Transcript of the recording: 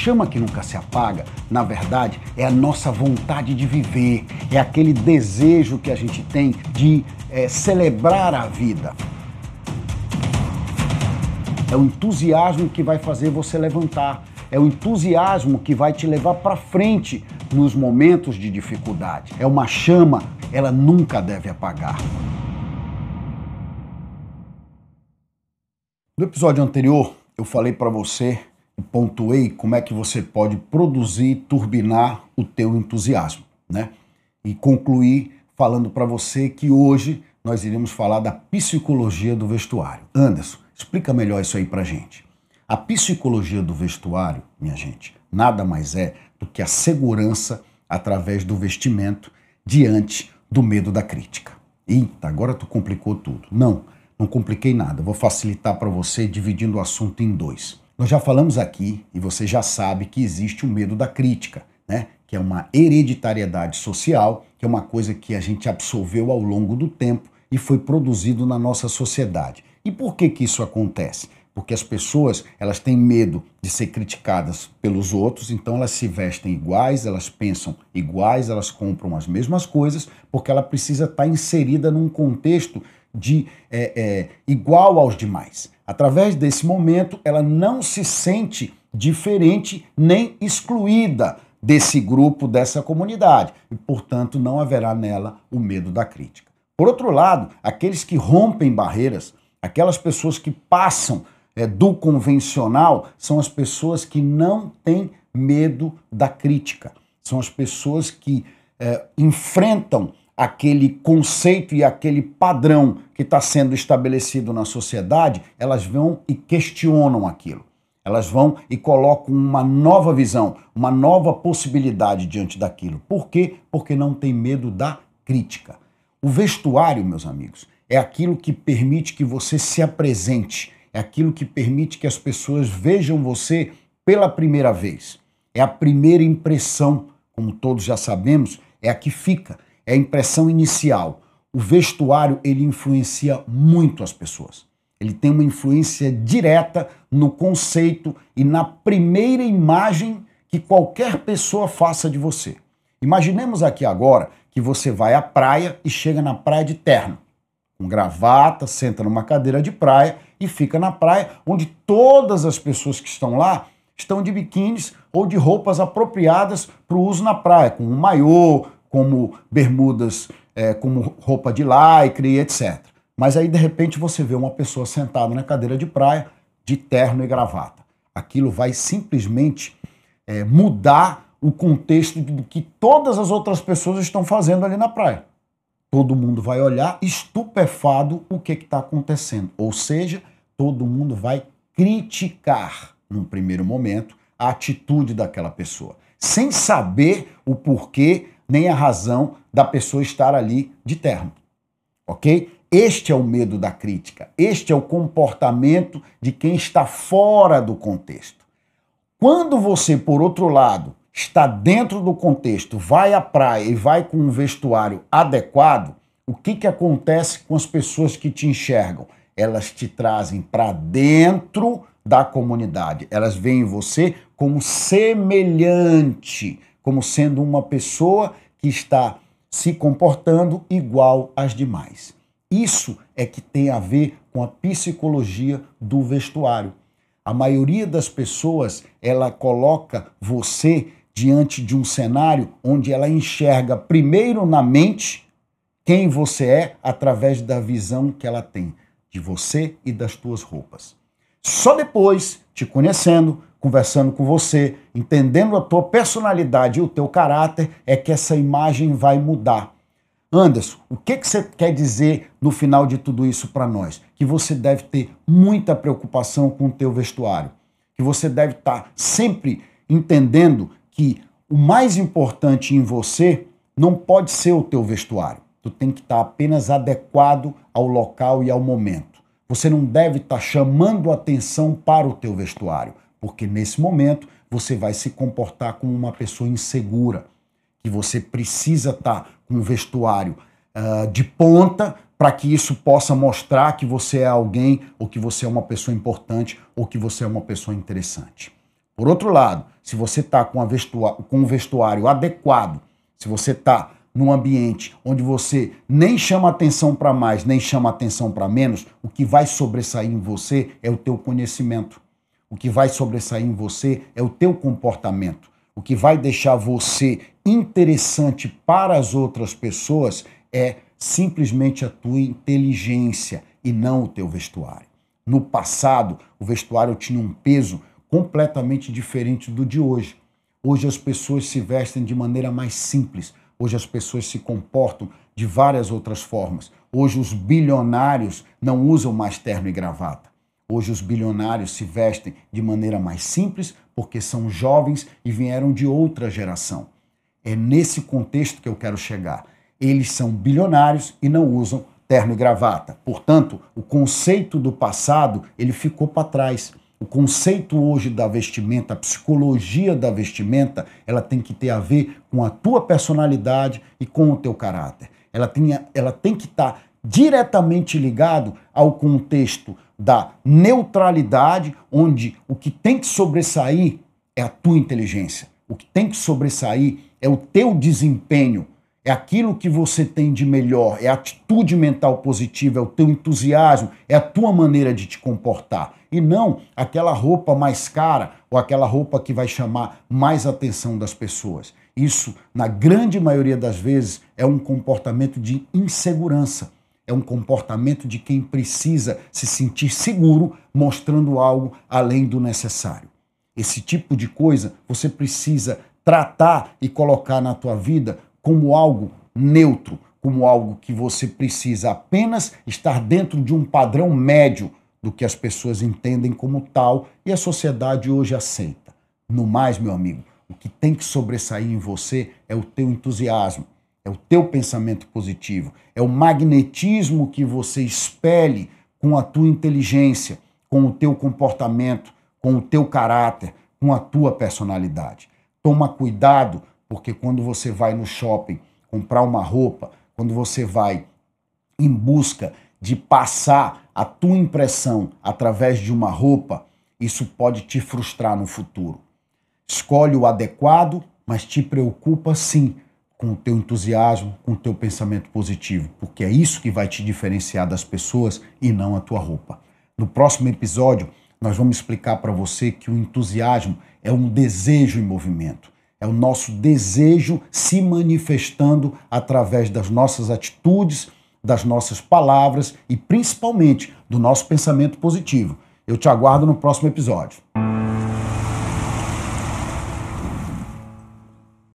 chama que nunca se apaga, na verdade, é a nossa vontade de viver, é aquele desejo que a gente tem de é, celebrar a vida. É o entusiasmo que vai fazer você levantar, é o entusiasmo que vai te levar para frente nos momentos de dificuldade. É uma chama, ela nunca deve apagar. No episódio anterior, eu falei para você pontuei como é que você pode produzir, turbinar o teu entusiasmo, né? E concluí falando para você que hoje nós iremos falar da psicologia do vestuário. Anderson, explica melhor isso aí pra gente. A psicologia do vestuário, minha gente, nada mais é do que a segurança através do vestimento diante do medo da crítica. Eita, agora tu complicou tudo. Não, não compliquei nada, vou facilitar para você dividindo o assunto em dois. Nós já falamos aqui e você já sabe que existe o medo da crítica, né? Que é uma hereditariedade social, que é uma coisa que a gente absorveu ao longo do tempo e foi produzido na nossa sociedade. E por que que isso acontece? Porque as pessoas, elas têm medo de ser criticadas pelos outros, então elas se vestem iguais, elas pensam iguais, elas compram as mesmas coisas, porque ela precisa estar inserida num contexto de é, é, igual aos demais. Através desse momento, ela não se sente diferente nem excluída desse grupo, dessa comunidade, e, portanto, não haverá nela o medo da crítica. Por outro lado, aqueles que rompem barreiras, aquelas pessoas que passam é, do convencional, são as pessoas que não têm medo da crítica, são as pessoas que é, enfrentam aquele conceito e aquele padrão que está sendo estabelecido na sociedade, elas vão e questionam aquilo. Elas vão e colocam uma nova visão, uma nova possibilidade diante daquilo. Por quê? Porque não tem medo da crítica. O vestuário, meus amigos, é aquilo que permite que você se apresente, é aquilo que permite que as pessoas vejam você pela primeira vez. É a primeira impressão, como todos já sabemos, é a que fica é a impressão inicial. O vestuário ele influencia muito as pessoas. Ele tem uma influência direta no conceito e na primeira imagem que qualquer pessoa faça de você. Imaginemos aqui agora que você vai à praia e chega na praia de terno, com gravata, senta numa cadeira de praia e fica na praia, onde todas as pessoas que estão lá estão de biquínis ou de roupas apropriadas para o uso na praia, com um maiô, como bermudas, é, como roupa de lycra etc. Mas aí, de repente, você vê uma pessoa sentada na cadeira de praia, de terno e gravata. Aquilo vai simplesmente é, mudar o contexto do que todas as outras pessoas estão fazendo ali na praia. Todo mundo vai olhar estupefado o que está acontecendo. Ou seja, todo mundo vai criticar, num primeiro momento, a atitude daquela pessoa, sem saber o porquê nem a razão da pessoa estar ali de terno. Ok? Este é o medo da crítica. Este é o comportamento de quem está fora do contexto. Quando você, por outro lado, está dentro do contexto, vai à praia e vai com um vestuário adequado, o que, que acontece com as pessoas que te enxergam? Elas te trazem para dentro da comunidade. Elas veem você como semelhante como sendo uma pessoa que está se comportando igual às demais. Isso é que tem a ver com a psicologia do vestuário. A maioria das pessoas, ela coloca você diante de um cenário onde ela enxerga primeiro na mente quem você é através da visão que ela tem de você e das tuas roupas. Só depois, te conhecendo, conversando com você, entendendo a tua personalidade e o teu caráter, é que essa imagem vai mudar. Anderson, o que, que você quer dizer no final de tudo isso para nós? Que você deve ter muita preocupação com o teu vestuário, que você deve estar tá sempre entendendo que o mais importante em você não pode ser o teu vestuário. Tu tem que estar tá apenas adequado ao local e ao momento. Você não deve estar tá chamando atenção para o teu vestuário porque nesse momento você vai se comportar como uma pessoa insegura, que você precisa estar tá com um vestuário uh, de ponta para que isso possa mostrar que você é alguém, ou que você é uma pessoa importante, ou que você é uma pessoa interessante. Por outro lado, se você está com, com um vestuário adequado, se você está num ambiente onde você nem chama atenção para mais, nem chama atenção para menos, o que vai sobressair em você é o teu conhecimento. O que vai sobressair em você é o teu comportamento. O que vai deixar você interessante para as outras pessoas é simplesmente a tua inteligência e não o teu vestuário. No passado, o vestuário tinha um peso completamente diferente do de hoje. Hoje as pessoas se vestem de maneira mais simples, Hoje as pessoas se comportam de várias outras formas. Hoje os bilionários não usam mais terno e gravata. Hoje os bilionários se vestem de maneira mais simples porque são jovens e vieram de outra geração. É nesse contexto que eu quero chegar. Eles são bilionários e não usam terno e gravata. Portanto, o conceito do passado, ele ficou para trás. O conceito hoje da vestimenta, a psicologia da vestimenta, ela tem que ter a ver com a tua personalidade e com o teu caráter. Ela tem, ela tem que estar tá diretamente ligado ao contexto da neutralidade, onde o que tem que sobressair é a tua inteligência. O que tem que sobressair é o teu desempenho é aquilo que você tem de melhor, é a atitude mental positiva, é o teu entusiasmo, é a tua maneira de te comportar. E não aquela roupa mais cara ou aquela roupa que vai chamar mais atenção das pessoas. Isso, na grande maioria das vezes, é um comportamento de insegurança. É um comportamento de quem precisa se sentir seguro, mostrando algo além do necessário. Esse tipo de coisa você precisa tratar e colocar na tua vida como algo neutro, como algo que você precisa apenas estar dentro de um padrão médio do que as pessoas entendem como tal e a sociedade hoje aceita. No mais, meu amigo, o que tem que sobressair em você é o teu entusiasmo, é o teu pensamento positivo, é o magnetismo que você espelhe com a tua inteligência, com o teu comportamento, com o teu caráter, com a tua personalidade. Toma cuidado porque quando você vai no shopping comprar uma roupa, quando você vai em busca de passar a tua impressão através de uma roupa, isso pode te frustrar no futuro. Escolhe o adequado, mas te preocupa sim com o teu entusiasmo, com o teu pensamento positivo, porque é isso que vai te diferenciar das pessoas e não a tua roupa. No próximo episódio, nós vamos explicar para você que o entusiasmo é um desejo em movimento. É o nosso desejo se manifestando através das nossas atitudes, das nossas palavras e principalmente do nosso pensamento positivo. Eu te aguardo no próximo episódio.